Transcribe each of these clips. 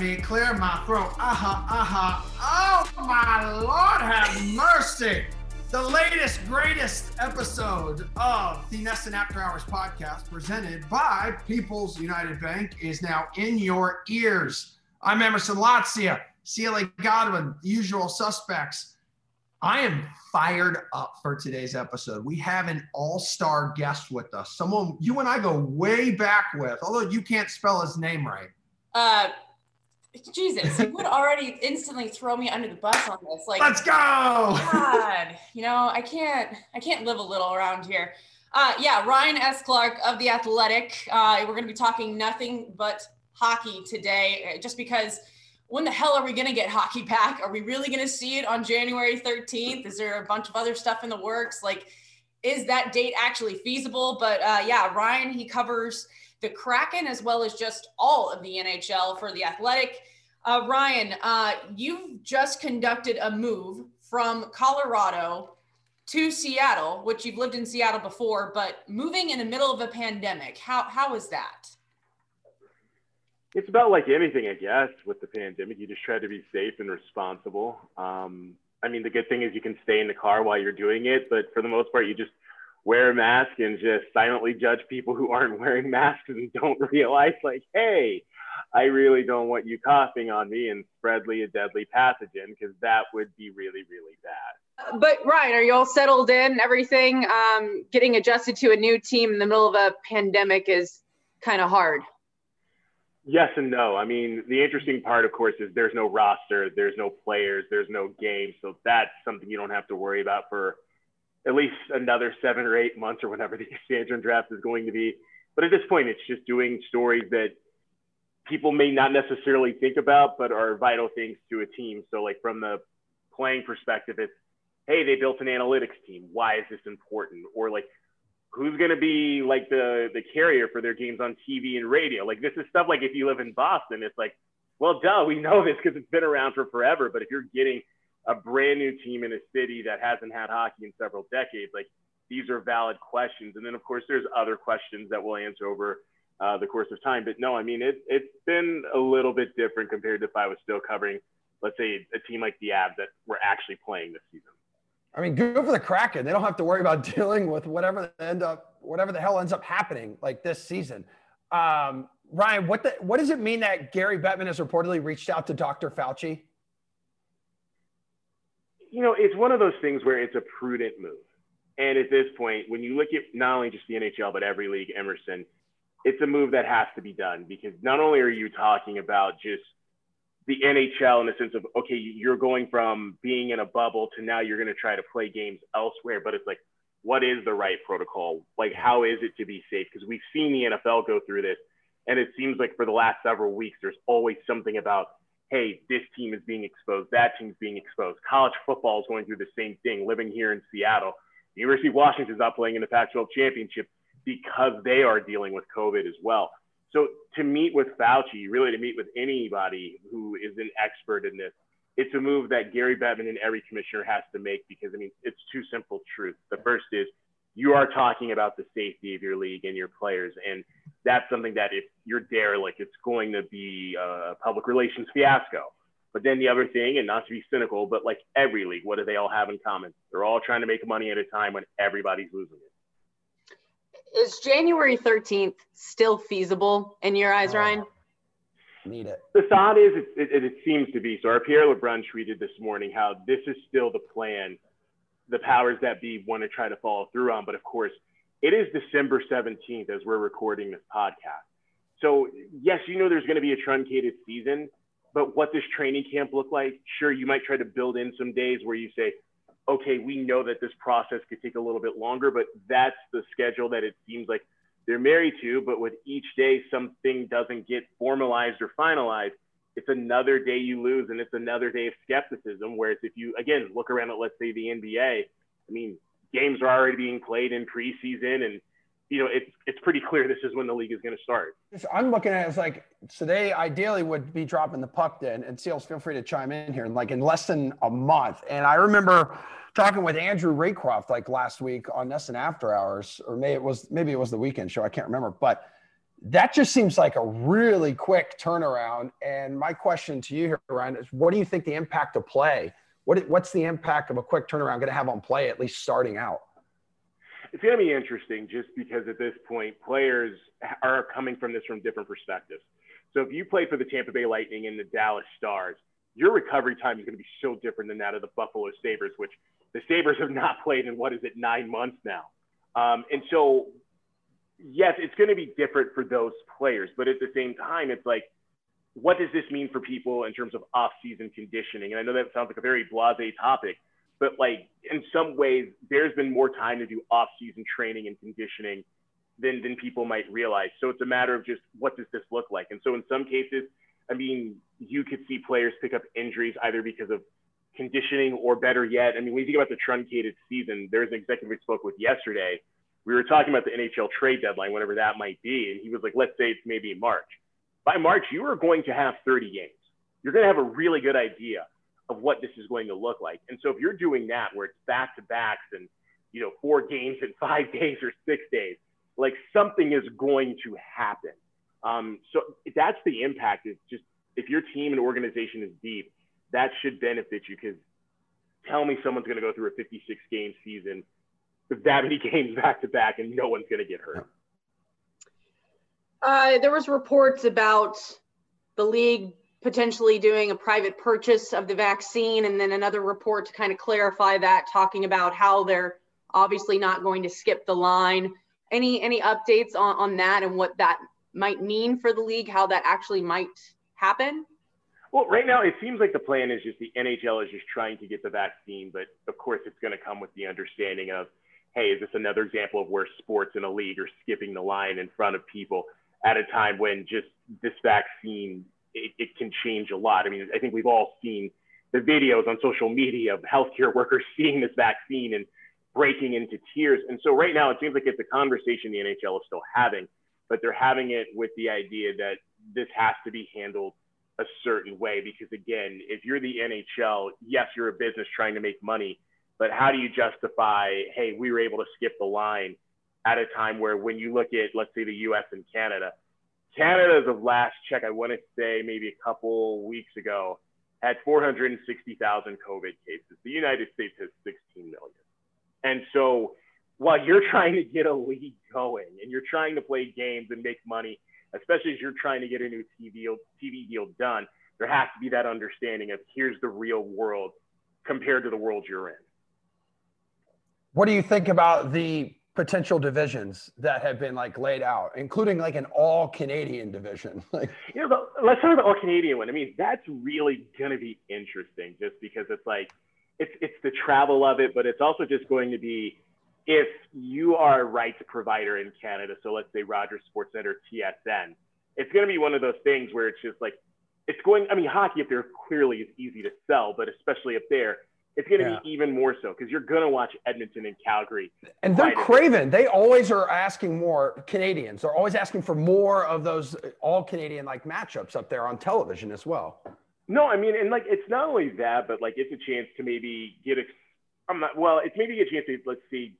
me, clear my throat. Uh-huh, uh-huh. Oh my Lord, have mercy. The latest, greatest episode of the NESN After Hours podcast presented by People's United Bank is now in your ears. I'm Emerson Lotzia, CLA Godwin, usual suspects. I am fired up for today's episode. We have an all-star guest with us. Someone you and I go way back with, although you can't spell his name right. Uh, Jesus, you would already instantly throw me under the bus on this. Like, let's go. God, you know, I can't, I can't live a little around here. Uh, yeah, Ryan S. Clark of the Athletic. Uh, we're going to be talking nothing but hockey today, uh, just because. When the hell are we going to get hockey back? Are we really going to see it on January 13th? Is there a bunch of other stuff in the works? Like, is that date actually feasible? But uh, yeah, Ryan, he covers the Kraken as well as just all of the NHL for the Athletic. Uh, Ryan, uh, you've just conducted a move from Colorado to Seattle, which you've lived in Seattle before, but moving in the middle of a pandemic, how, how is that? It's about like anything, I guess, with the pandemic. You just try to be safe and responsible. Um, I mean, the good thing is you can stay in the car while you're doing it, but for the most part, you just wear a mask and just silently judge people who aren't wearing masks and don't realize like hey i really don't want you coughing on me and spread me a deadly pathogen because that would be really really bad. But ryan are you all settled in? Everything um, getting adjusted to a new team in the middle of a pandemic is kind of hard. Yes and no. I mean the interesting part of course is there's no roster there's no players there's no game so that's something you don't have to worry about for at least another seven or eight months or whatever the expansion draft is going to be. But at this point, it's just doing stories that people may not necessarily think about, but are vital things to a team. So, like from the playing perspective, it's hey, they built an analytics team. Why is this important? Or like, who's going to be like the the carrier for their games on TV and radio? Like, this is stuff like if you live in Boston, it's like, well, duh, we know this because it's been around for forever. But if you're getting a brand new team in a city that hasn't had hockey in several decades, like these are valid questions. And then of course there's other questions that we'll answer over uh, the course of time. But no, I mean it, it's been a little bit different compared to if I was still covering, let's say, a team like the Avs that were actually playing this season. I mean, good for the Kraken. They don't have to worry about dealing with whatever end up, whatever the hell ends up happening like this season. Um, Ryan, what the, what does it mean that Gary Bettman has reportedly reached out to Dr. Fauci? You know, it's one of those things where it's a prudent move. And at this point, when you look at not only just the NHL, but every league, Emerson, it's a move that has to be done because not only are you talking about just the NHL in the sense of, okay, you're going from being in a bubble to now you're going to try to play games elsewhere, but it's like, what is the right protocol? Like, how is it to be safe? Because we've seen the NFL go through this. And it seems like for the last several weeks, there's always something about hey, this team is being exposed, that team's being exposed. College football is going through the same thing. Living here in Seattle, the University of Washington is not playing in the Pac-12 championship because they are dealing with COVID as well. So to meet with Fauci, really to meet with anybody who is an expert in this, it's a move that Gary Bettman and every commissioner has to make because I mean it's two simple truths. The first is you are talking about the safety of your league and your players. And that's something that if you're derelict, it's going to be a public relations fiasco. But then the other thing, and not to be cynical, but like every league, what do they all have in common? They're all trying to make money at a time when everybody's losing it. Is January 13th still feasible in your eyes, oh, Ryan? Need it. The thought is, it, it, it seems to be. So our Pierre LeBrun tweeted this morning how this is still the plan the powers that be want to try to follow through on. But of course, it is December 17th as we're recording this podcast. So, yes, you know there's going to be a truncated season, but what does training camp look like? Sure, you might try to build in some days where you say, okay, we know that this process could take a little bit longer, but that's the schedule that it seems like they're married to. But with each day, something doesn't get formalized or finalized it's another day you lose and it's another day of skepticism. Whereas if you, again, look around at, let's say, the NBA, I mean, games are already being played in preseason and, you know, it's, it's pretty clear this is when the league is going to start. I'm looking at it as like, so they ideally would be dropping the puck then, and Seals, feel free to chime in here, like in less than a month. And I remember talking with Andrew Raycroft like last week on NESN After Hours, or maybe it was maybe it was the weekend show. I can't remember, but that just seems like a really quick turnaround. And my question to you here, Ryan, is what do you think the impact of play? What, what's the impact of a quick turnaround going to have on play, at least starting out? It's going to be interesting just because at this point, players are coming from this from different perspectives. So if you play for the Tampa Bay Lightning and the Dallas Stars, your recovery time is going to be so different than that of the Buffalo Sabres, which the Sabres have not played in what is it, nine months now. Um, and so, yes, it's going to be different for those players, but at the same time, it's like, what does this mean for people in terms of off-season conditioning? And I know that sounds like a very blasé topic, but like in some ways, there's been more time to do off-season training and conditioning than than people might realize. So it's a matter of just what does this look like? And so in some cases, I mean, you could see players pick up injuries either because of conditioning or better yet, I mean, when you think about the truncated season, there's an executive we spoke with yesterday. We were talking about the NHL trade deadline, whatever that might be. And he was like, let's say it's maybe March. By March, you are going to have 30 games. You're going to have a really good idea of what this is going to look like. And so if you're doing that where it's back to backs and, you know, four games in five days or six days, like something is going to happen. Um, so that's the impact is just if your team and organization is deep, that should benefit you because tell me someone's going to go through a 56 game season that many games back to back and no one's going to get hurt. Uh, there was reports about the league potentially doing a private purchase of the vaccine and then another report to kind of clarify that talking about how they're obviously not going to skip the line. Any any updates on, on that and what that might mean for the league how that actually might happen? Well, right now it seems like the plan is just the NHL is just trying to get the vaccine, but of course it's going to come with the understanding of, hey, is this another example of where sports in a league are skipping the line in front of people at a time when just this vaccine it, it can change a lot. I mean, I think we've all seen the videos on social media of healthcare workers seeing this vaccine and breaking into tears. And so right now it seems like it's a conversation the NHL is still having, but they're having it with the idea that this has to be handled a certain way because again if you're the nhl yes you're a business trying to make money but how do you justify hey we were able to skip the line at a time where when you look at let's say the us and canada canada as of last check i want to say maybe a couple weeks ago had 460000 covid cases the united states has 16 million and so while you're trying to get a league going and you're trying to play games and make money especially as you're trying to get a new TV deal, TV deal done, there has to be that understanding of here's the real world compared to the world you're in. What do you think about the potential divisions that have been like laid out, including like an all Canadian division? like, you know, let's talk about the all Canadian one. I mean, that's really going to be interesting just because it's like, it's, it's the travel of it, but it's also just going to be if you are a rights provider in Canada, so let's say Rogers Sportsnet or TSN, it's going to be one of those things where it's just like, it's going, I mean, hockey up there clearly is easy to sell, but especially up there, it's going to yeah. be even more so because you're going to watch Edmonton and Calgary. And they're craving. They always are asking more Canadians. They're always asking for more of those uh, all Canadian like matchups up there on television as well. No, I mean, and like it's not only that, but like it's a chance to maybe get a. I'm not well. It's maybe a chance to let's see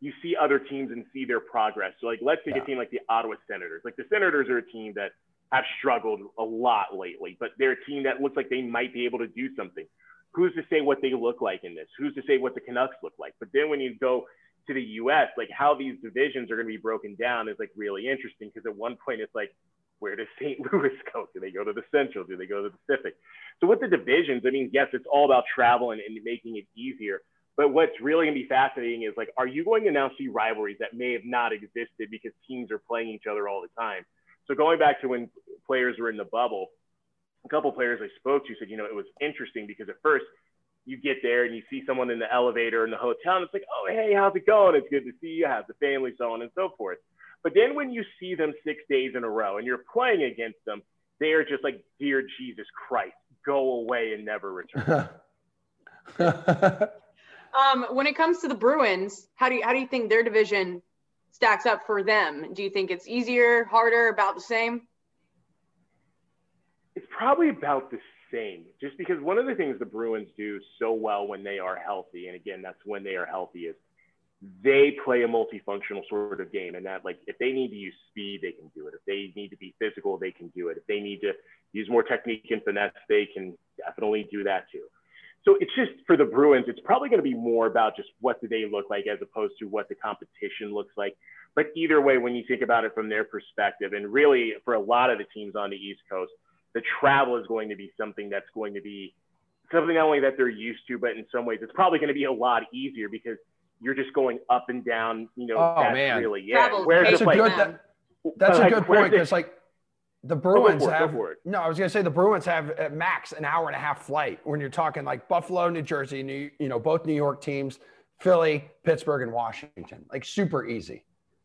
you see other teams and see their progress. So like let's take yeah. a team like the Ottawa Senators. Like the Senators are a team that have struggled a lot lately, but they're a team that looks like they might be able to do something. Who's to say what they look like in this? Who's to say what the Canucks look like? But then when you go to the US, like how these divisions are going to be broken down is like really interesting because at one point it's like, where does St. Louis go? Do they go to the Central? Do they go to the Pacific? So with the divisions, I mean, yes, it's all about travel and, and making it easier. But what's really going to be fascinating is like, are you going to now see rivalries that may have not existed because teams are playing each other all the time? So going back to when players were in the bubble, a couple players I spoke to said, you know, it was interesting because at first you get there and you see someone in the elevator in the hotel and it's like, oh, hey, how's it going? It's good to see you, have the family, so on and so forth. But then when you see them six days in a row and you're playing against them, they are just like, dear Jesus Christ, go away and never return. Um, when it comes to the Bruins, how do you how do you think their division stacks up for them? Do you think it's easier, harder, about the same? It's probably about the same, just because one of the things the Bruins do so well when they are healthy, and again, that's when they are healthy, is they play a multifunctional sort of game and that like if they need to use speed they can do it. If they need to be physical they can do it. If they need to use more technique and finesse they can definitely do that too. So it's just for the bruins it's probably going to be more about just what do they look like as opposed to what the competition looks like. But either way when you think about it from their perspective and really for a lot of the teams on the east coast the travel is going to be something that's going to be something not only that they're used to but in some ways it's probably going to be a lot easier because you're just going up and down. You know, Oh, that's man. really yeah. Travel's Whereas That's if a good. That, that's a good point it- because like the Bruins for it, have. No, I was gonna say the Bruins have at max an hour and a half flight when you're talking like Buffalo, New Jersey, New, you know, both New York teams, Philly, Pittsburgh, and Washington. Like super easy.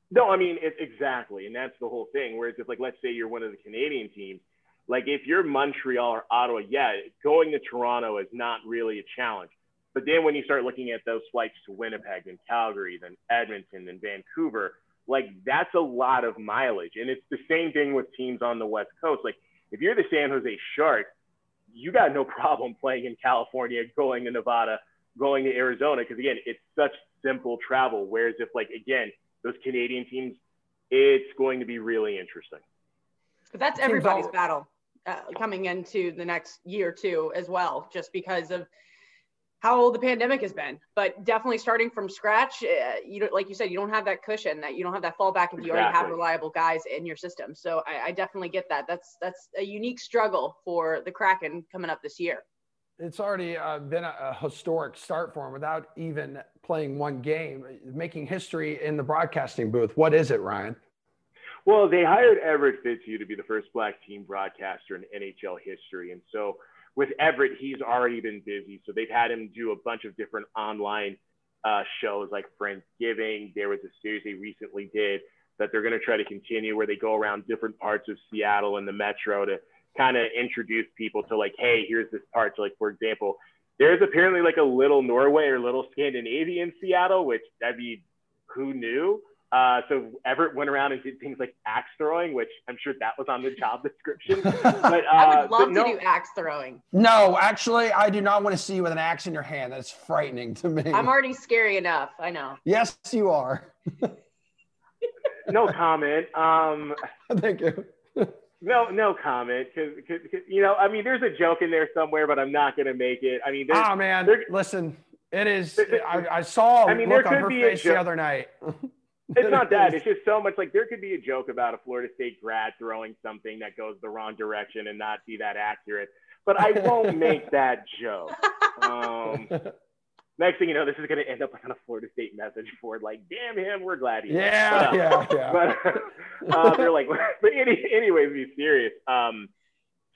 No, I mean it, exactly, and that's the whole thing. Whereas if like let's say you're one of the Canadian teams, like if you're Montreal or Ottawa, yeah, going to Toronto is not really a challenge. But then when you start looking at those flights to Winnipeg and Calgary, then Edmonton and Vancouver, like that's a lot of mileage. And it's the same thing with teams on the West Coast. Like if you're the San Jose Sharks, you got no problem playing in California, going to Nevada, going to Arizona, because again, it's such simple travel. Whereas if like again, those Canadian teams, it's going to be really interesting. But that's everybody's battle uh, coming into the next year or two as well, just because of how old the pandemic has been. But definitely starting from scratch, uh, you don't, like you said, you don't have that cushion that you don't have that fallback if you already have reliable guys in your system. So I, I definitely get that. That's that's a unique struggle for the Kraken coming up this year. It's already uh, been a, a historic start for him without even playing one game, making history in the broadcasting booth. What is it, Ryan? Well, they hired Everett Fitzhugh to be the first black team broadcaster in NHL history. And so with Everett, he's already been busy. So they've had him do a bunch of different online uh, shows like Friendsgiving. There was a series they recently did that they're going to try to continue where they go around different parts of Seattle and the metro to kind of introduce people to like, hey, here's this part. So like, for example, there's apparently like a little Norway or little Scandinavian Seattle, which I mean, who knew? Uh, so Everett went around and did things like axe throwing, which I'm sure that was on the job description. But uh, I would but love no, to do axe throwing. No, actually, I do not want to see you with an axe in your hand. That's frightening to me. I'm already scary enough. I know. yes, you are. no comment. Um, Thank you. no, no comment. Because you know, I mean, there's a joke in there somewhere, but I'm not going to make it. I mean, there's, Oh man, listen, it is. there- there- I, I saw a I mean, look there on could her be a face joke. the other night. it's not that. It's just so much like there could be a joke about a Florida State grad throwing something that goes the wrong direction and not be that accurate. But I won't make that joke. Um, next thing you know, this is going to end up on a Florida State message board. Like, damn him, we're glad he. yeah, But, uh, yeah, yeah. but uh, they're like, but any, anyways, be serious. Um,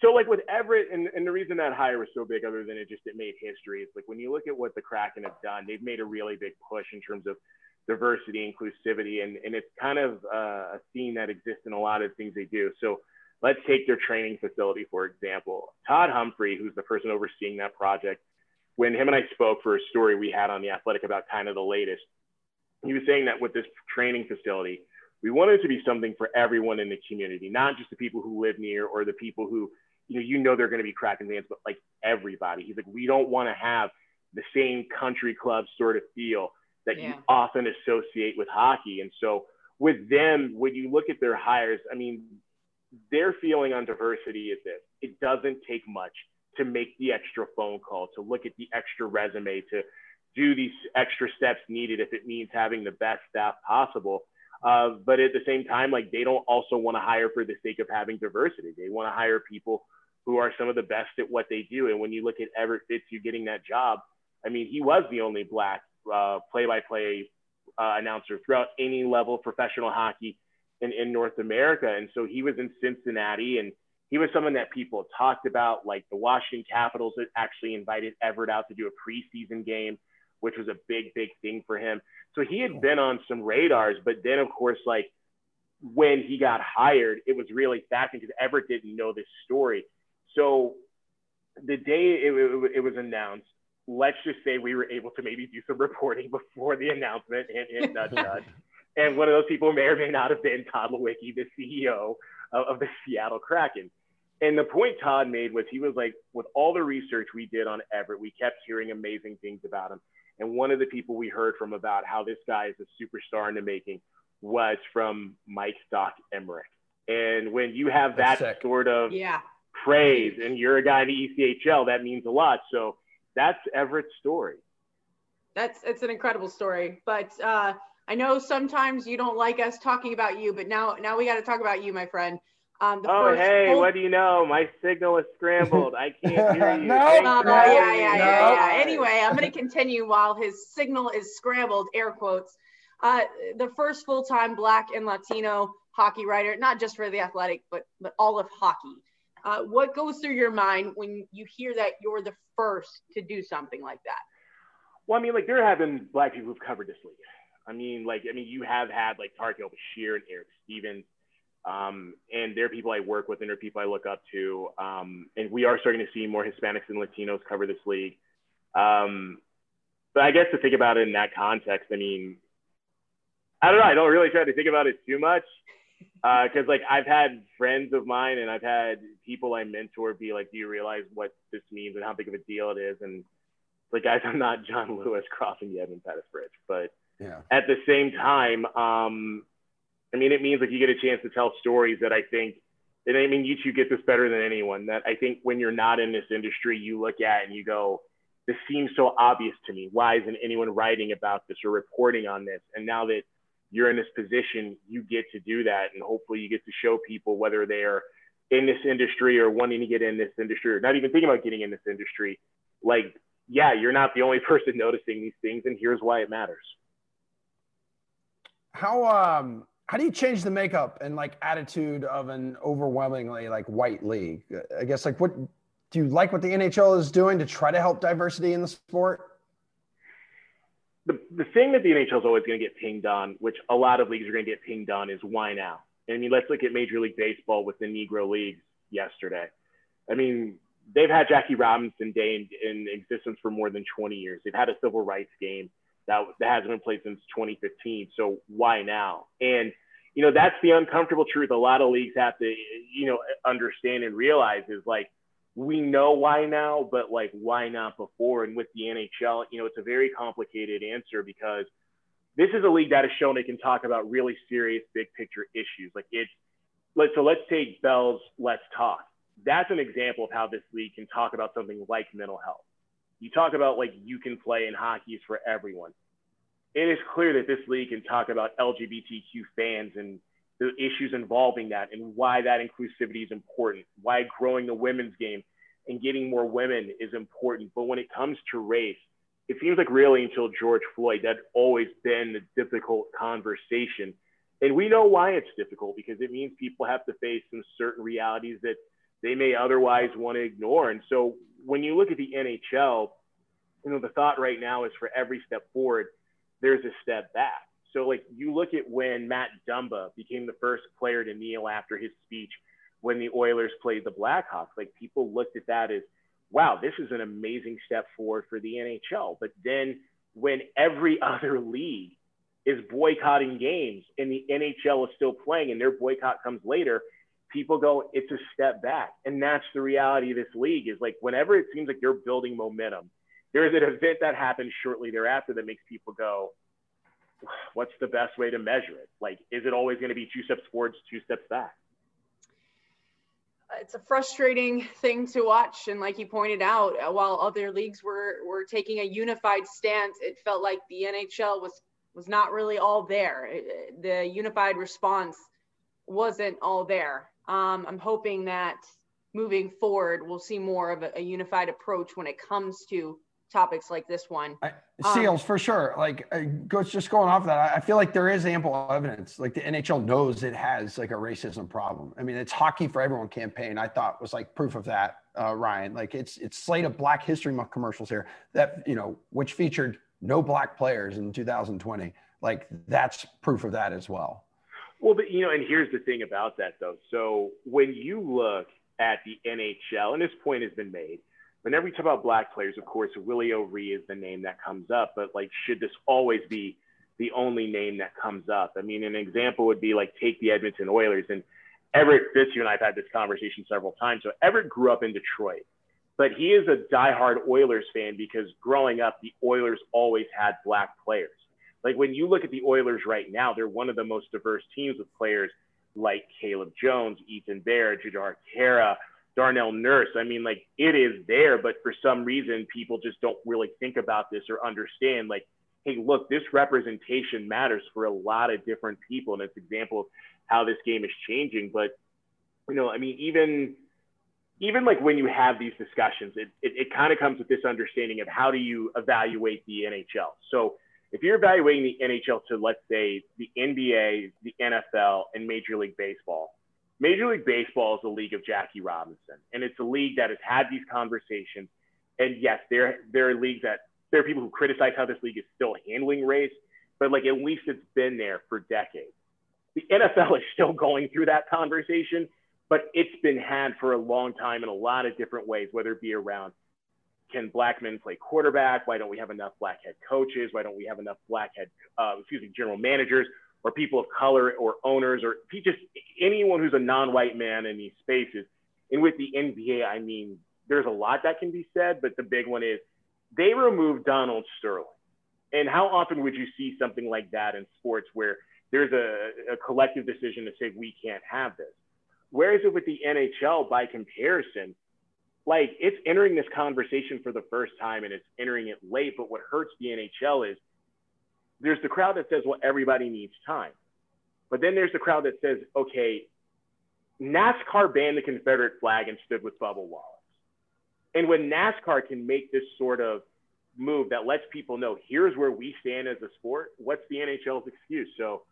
so like with Everett, and, and the reason that hire was so big, other than it just it made history, is like when you look at what the Kraken have done, they've made a really big push in terms of diversity, inclusivity, and and it's kind of uh, a theme that exists in a lot of things they do. So let's take their training facility for example. Todd Humphrey, who's the person overseeing that project, when him and I spoke for a story we had on the Athletic about kind of the latest, he was saying that with this training facility, we wanted to be something for everyone in the community, not just the people who live near or the people who, you know, you know they're going to be Kraken fans, but like everybody. He's like, we don't want to have the same country club sort of feel that you often associate with hockey. And so with them, when you look at their hires, I mean, their feeling on diversity is this: it doesn't take much to make the extra phone call, to look at the extra resume, to do these extra steps needed if it means having the best staff possible. Uh, but at the same time, like they don't also want to hire for the sake of having diversity. They want to hire people who are some of the best at what they do. And when you look at Everett Fitzhugh getting that job, I mean, he was the only black play-by-play uh, announcer throughout any level of professional hockey in, in North America. And so he was in Cincinnati and he was someone that people talked about, like the Washington Capitals that actually invited Everett out to do a preseason game, which was a big, big thing for him. So he had been on some radars, but then of course, like when he got hired, it was really fascinating because Everett didn't know this story. So the day it, it, it was announced, let's just say we were able to maybe do some reporting before the announcement and hit nudge nudge. And one of those people may or may not have been Tod Leiweke, the CEO of, of the Seattle Kraken. And the point Todd made was he was like, with all the research we did on Everett, we kept hearing amazing things about him. And one of the people we heard from about how this guy is a superstar in the making was from Mike Doc Emrick. And when you have that sort of yeah. praise and you're a guy in the ECHL, that means a lot. So that's Everett's story. That's it's an incredible story. But uh, I know sometimes you don't like us talking about you, but now now we got to talk about you, my friend. Um, oh, hey, what do you know? My signal is scrambled. I can't hear you. no, uh, no, yeah, yeah, no. yeah, yeah. Anyway, I'm going to continue while his signal is scrambled, air quotes. Uh, the first full-time Black and Latino hockey writer, not just for the Athletic, but but all of hockey. Uh, what goes through your mind when you hear that you're the first to do something like that? Well, I mean, like there have been Black people who've covered this league. I mean, like I mean, you have had like Tarik El-Bashir and Eric Stephens um, and they're people I work with and they're people I look up to. Um, and we are starting to see more Hispanics and Latinos cover this league. Um, but I guess to think about it in that context, I mean, I don't know. I don't really try to think about it too much because uh, like I've had friends of mine and I've had people I mentor be like, "Do you realize what this means and how big of a deal it is?" And like, guys, I'm not John Lewis crossing the Edmund Pettus Bridge, but yeah. at the same time, um, I mean, it means like you get a chance to tell stories that I think, and I mean, you two get this better than anyone. That I think when you're not in this industry, you look at and you go, this seems so obvious to me. Why isn't anyone writing about this or reporting on this? And now that you're in this position, you get to do that. And hopefully you get to show people whether they're in this industry or wanting to get in this industry or not even thinking about getting in this industry. Like, yeah, you're not the only person noticing these things. And here's why it matters. How, um, how do you change the makeup and like attitude of an overwhelmingly like white league? I guess like what do you like what the NHL is doing to try to help diversity in the sport? The, the thing that the NHL is always going to get pinged on, which a lot of leagues are going to get pinged on, is why now? I mean, let's look at Major League Baseball with the Negro Leagues yesterday. I mean, they've had Jackie Robinson Day in, in existence for more than 20 years. They've had a civil rights game that, that hasn't been played since 2015. So why now? And you know that's the uncomfortable truth. A lot of leagues have to you know understand and realize is like we know why now, but like why not before? And with the NHL, you know, it's a very complicated answer because this is a league that has shown it can talk about really serious big picture issues. Like it's let so let's take Bell's Let's Talk. That's an example of how this league can talk about something like mental health you talk about like you can play and hockey is for everyone. It is clear that this league can talk about LGBTQ fans and the issues involving that and why that inclusivity is important, why growing the women's game and getting more women is important. But when it comes to race, it seems like really until George Floyd, that's always been a difficult conversation. And we know why it's difficult because it means people have to face some certain realities that they may otherwise want to ignore. And so when you look at the NHL, you know, the thought right now is for every step forward, there's a step back. So like you look at when Matt Dumba became the first player to kneel after his speech when the Oilers played the Blackhawks, like people looked at that as, wow, this is an amazing step forward for the NHL. But then when every other league is boycotting games and the NHL is still playing and their boycott comes later, people go, it's a step back. And that's the reality of this league is like whenever it seems like you're building momentum, there is an event that happens shortly thereafter that makes people go, what's the best way to measure it? Like, is it always going to be two steps forward, two steps back? It's a frustrating thing to watch. And like you pointed out, uh, while other leagues were, were taking a unified stance, it felt like the NHL was, was not really all there. The unified response wasn't all there. Um, I'm hoping that moving forward, we'll see more of a, a, unified approach when it comes to topics like this one. I, seals um, for sure. Like, uh, goes just going off that. I feel like there is ample evidence. Like the NHL knows it has like a racism problem. I mean, it's hockey for everyone campaign. I thought was like proof of that. Uh, Ryan, like it's it's slate of Black History Month commercials here that you know which featured no black players in 2020. Like that's proof of that as well. Well, but you know, and here's the thing about that though. So when you look at the NHL, and this point has been made, whenever we talk about black players, of course, Willie O'Ree is the name that comes up. But like, should this always be the only name that comes up? I mean, an example would be like take the Edmonton Oilers and Everett Fitz, you and I have had this conversation several times. So Everett grew up in Detroit. but he is a diehard Oilers fan because growing up, the Oilers always had black players. Like when you look at the Oilers right now, they're one of the most diverse teams with players like Caleb Jones, Ethan Bear, Jujhar Khaira, Darnell Nurse. I mean, like it is there, but for some reason, people just don't really think about this or understand. Like, hey, look, this representation matters for a lot of different people, and it's an example of how this game is changing. But you know, I mean, even even like when you have these discussions, it, it, it kind of comes with this understanding of how do you evaluate the NHL. So if you're evaluating the NHL to let's say the NBA, the NFL, and Major League Baseball, Major League Baseball is a league of Jackie Robinson, and it's a league that has had these conversations. And yes, there there are leagues that there are people who criticize how this league is still handling race, but like at least it's been there for decades. The NFL is still going through that conversation, but it's been had for a long time in a lot of different ways, whether it be around can black men play quarterback? Why don't we have enough black head coaches? Why don't we have enough black head, uh, excuse me, general managers or people of color or owners or just anyone who's a non-white man in these spaces? And with the NBA, I mean, there's a lot that can be said, but the big one is they removed Donald Sterling. And how often would you see something like that in sports where there's a, a collective decision to say we can't have this? Whereas with the NHL, by comparison, like it's entering this conversation for the first time and it's entering it late. But what hurts the NHL is there's the crowd that says, well, everybody needs time. But then there's the crowd that says, okay, NASCAR banned the Confederate flag and stood with Bubba Wallace. And when NASCAR can make this sort of move that lets people know here's where we stand as a sport, what's the NHL's excuse? So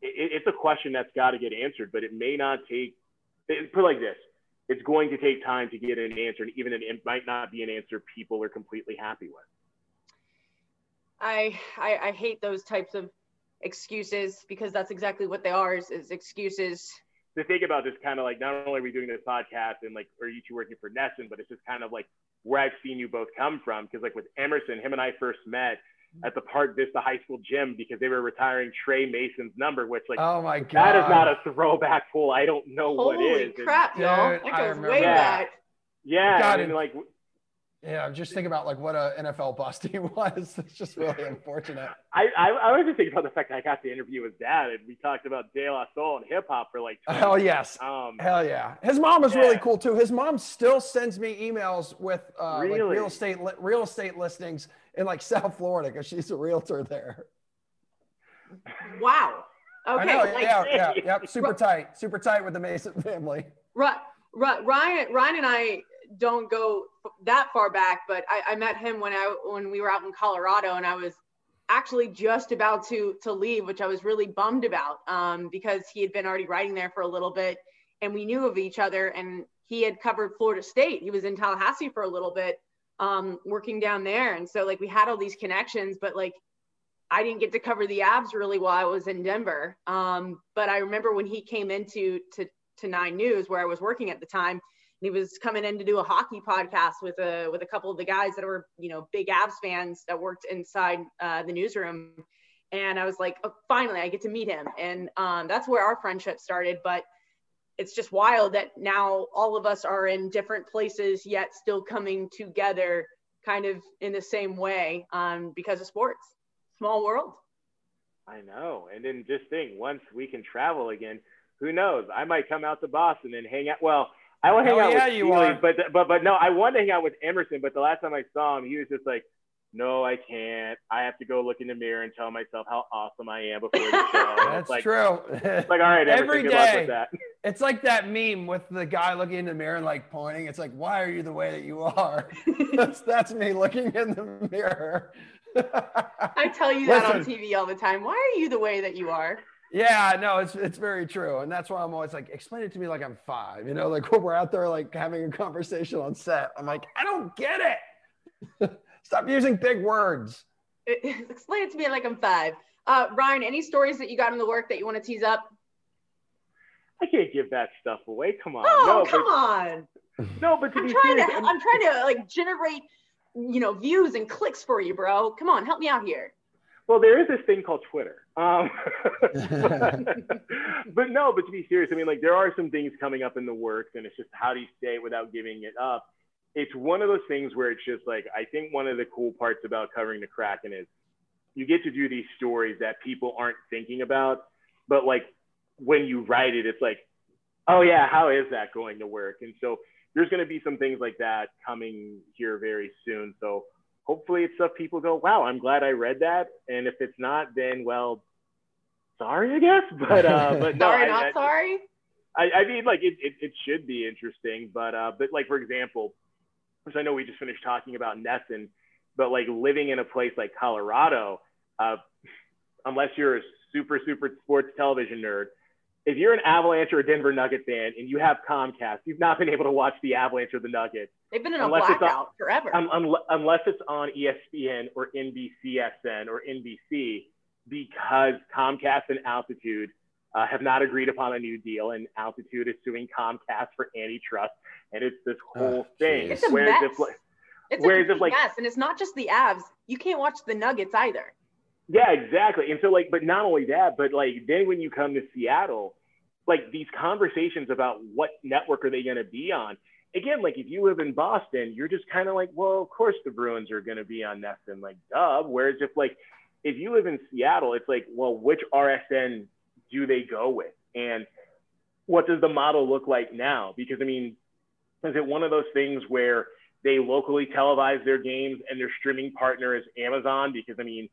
it, it's a question that's got to get answered, but it may not take, put like this, it's going to take time to get an answer, and even it might not be an answer people are completely happy with. I, I, I hate those types of excuses because that's exactly what they are is, is excuses. To think about this kind of like not only are we doing this podcast and like are you two working for NESN, but it's just kind of like where I've seen you both come from. Because like with Emerson, him and I first met mm-hmm. at the Park Vista High School gym because they were retiring Tre Mason's number, which like oh my god, that is not a throwback pool. I don't know Holy what is. crap, And, y'all! dude, That I goes remember way that. back. Yeah, God, and and- like Yeah, I'm just thinking about like what a NFL bust he was. It's just really unfortunate. I, I I was just thinking about the fact that I got to interview his dad and we talked about De La Soul and hip hop for like 20 Hell yes. Um, Hell yeah. His mom is really cool too. His mom still sends me emails with uh, like real estate li- real estate listings in like South Florida because she's a realtor there. Wow. Okay. I know. like, yeah, yeah, yeah. Super tight. Super tight with the Mason family. Ri- Ri- Ryan, Ryan and I don't go that far back, but I, I met him when I when we were out in Colorado, and I was actually just about to to leave, which I was really bummed about um, because he had been already writing there for a little bit, and we knew of each other, and he had covered Florida State. He was in Tallahassee for a little bit, um, working down there, and so like we had all these connections, but like I didn't get to cover the Avs really while I was in Denver. Um, but I remember when he came into to to Nine News where I was working at the time, and he was coming in to do a hockey podcast with a with a couple of the guys that were you know big Avs fans that worked inside uh, the newsroom. And I was like, oh, finally, I get to meet him, and um, that's where our friendship started. But it's just wild that now all of us are in different places, yet still coming together, kind of in the same way um, because of sports. Small world. I know. And then just think, once we can travel again, who knows? I might come out to Boston and hang out. Well, I want to hang Hell out yeah, with you Steely, are. but but but no, I wanted to hang out with Emerson. But the last time I saw him, he was just like, "No, I can't. I have to go look in the mirror and tell myself how awesome I am before the show." That's like, true. It's like, all right, Emerson, Every good luck day. with that. It's like that meme with the guy looking in the mirror and like pointing. It's like, why are you the way that you are? that's, that's me looking in the mirror. I tell you that on TV all the time. Why are you the way that you are? Yeah, no, it's it's very true, and that's why I'm always like, explain it to me like I'm five. You know, like when we're out there like having a conversation on set, I'm like, I don't get it. Stop using big words. Explain it to me like I'm five. Uh, Ryan, any stories that you got in the work that you want to tease up? I can't give that stuff away. Come on. Oh, no, come but, on. No, but to I'm be trying serious, to I'm- I'm trying to like generate, you know, views and clicks for you, bro. Come on, help me out here. Well, there is this thing called Twitter. Um, but no, but to be serious, I mean, like there are some things coming up in the works, and it's just how do you say it without giving it up? it's one of those things where it's just like I think one of the cool parts about covering the Kraken is you get to do these stories that people aren't thinking about, but like when you write it, it's like, oh yeah, how is that going to work? And so there's going to be some things like that coming here very soon. So hopefully it's stuff people go, wow, I'm glad I read that. And if it's not, then well, sorry, I guess. But uh, but no, sorry, I, not I, sorry. I, I mean, like it, it, it should be interesting, but uh, but like for example, which I know we just finished talking about NESN, but like living in a place like Colorado, uh, unless you're a super super sports television nerd, if you're an Avalanche or a Denver Nugget fan and you have Comcast, you've not been able to watch the Avalanche or the Nuggets. They've been in a blackout on- forever. Um, un- unless it's on ESPN or NBCSN or NBC, because Comcast and Altitude uh, have not agreed upon a new deal, and Altitude is suing Comcast for antitrust, and it's this whole Oh, thing. it's a Whereas mess. if, like- it's whereas a if, like- mess, and it's not just the Avs. You can't watch the Nuggets either. Yeah, exactly. And so like, but not only that, but like then when you come to Seattle, like these conversations about what network are they going to be on? Again, like if you live in Boston, you're just kind of like, well, of course the Bruins are going to be on NESN, like, duh. Whereas if like, if you live in Seattle, it's like, well, which RSN do they go with? And what does the model look like now? Because I mean, is it one of those things where they locally televise their games and their streaming partner is Amazon? Because I mean,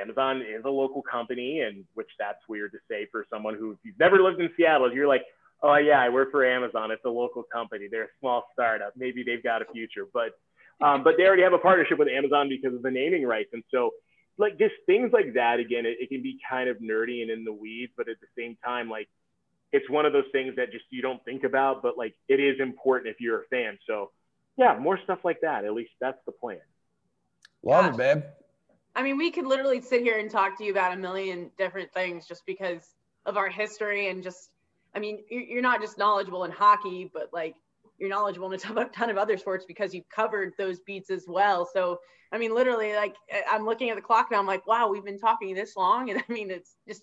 Amazon is a local company, and which that's weird to say for someone who, if you've never lived in Seattle, you're like, oh yeah, I work for Amazon. It's a local company. They're a small startup. Maybe they've got a future, but um, but they already have a partnership with Amazon because of the naming rights, and so like just things like that. Again, it, it can be kind of nerdy and in the weeds, but at the same time, like it's one of those things that just you don't think about, but like it is important if you're a fan. So yeah, more stuff like that. At least that's the plan. Love it, babe. I mean, we could literally sit here and talk to you about a million different things just because of our history and just, I mean, you're you're not just knowledgeable in hockey, but like you're knowledgeable in a ton of- other sports because you've covered those beats as well. So, I mean, literally, like I- I'm looking at the clock now. I'm like, wow, we've been talking this long, and I mean, it's just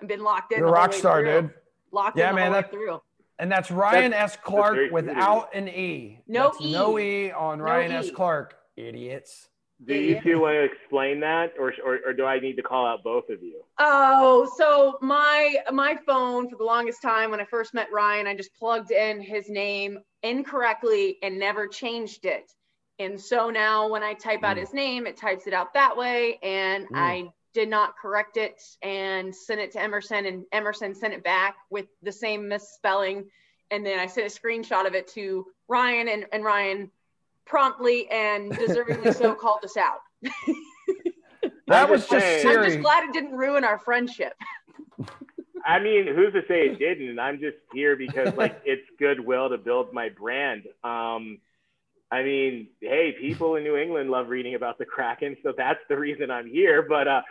I've been locked in. You're a rock star, through. dude. Locked Yeah, in the man, whole way that- through. And that's Ryan S. Clark very true to without an E. No That's E. No E on No Ryan S. E. Clark. Idiots. Do you two want to explain that, or, or or do I need to call out both of you? Oh, so my my phone for the longest time when I first met Ryan, I just plugged in his name incorrectly and never changed it. And so now when I type out Mm. his name, it types it out that way. And Mm. I did not correct it and sent it to Emerson, and Emerson sent it back with the same misspelling. And then I sent a screenshot of it to Ryan, and, and Ryan promptly and deservingly so called us out. That was just just. I'm Siri. just glad it didn't ruin our friendship. I mean, who's to say it didn't? And I'm just here because like it's goodwill to build my brand. Um, I mean, hey, people in New England love reading about the Kraken, so that's the reason I'm here. But uh,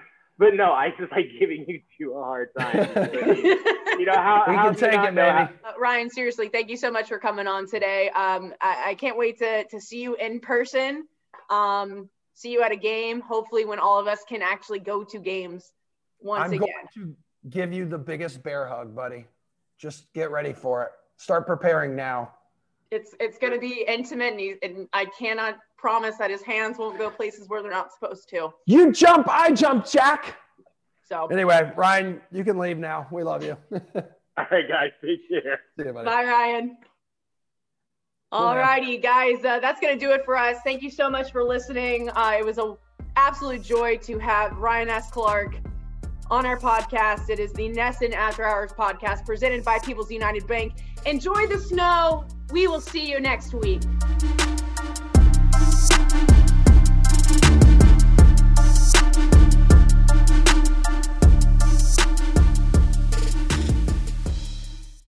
but no, I just like giving you two a hard time. you know how we how can take it, know how- baby. Uh, Ryan, seriously, thank you so much for coming on today. Um, I, I can't wait to, to see you in person. Um, see you at a game. Hopefully, when all of us can actually go to games once I'm again. going to give you the biggest bear hug, buddy. Just get ready for it. Start preparing now. It's it's going to be intimate, and, he, and I cannot promise that his hands won't go places where they're not supposed to. You jump, I jump, Jack. So, Anyway, Ryan, you can leave now. We love you. All right, guys, take care. you, buddy. bye, Ryan. Cool, All righty, guys, uh, that's going to do it for us. Thank you so much for listening. Uh, it was a absolute joy to have Ryan S. Clark on our podcast. It is the NESN After Hours podcast presented by People's United Bank. Enjoy the snow. We will see you next week.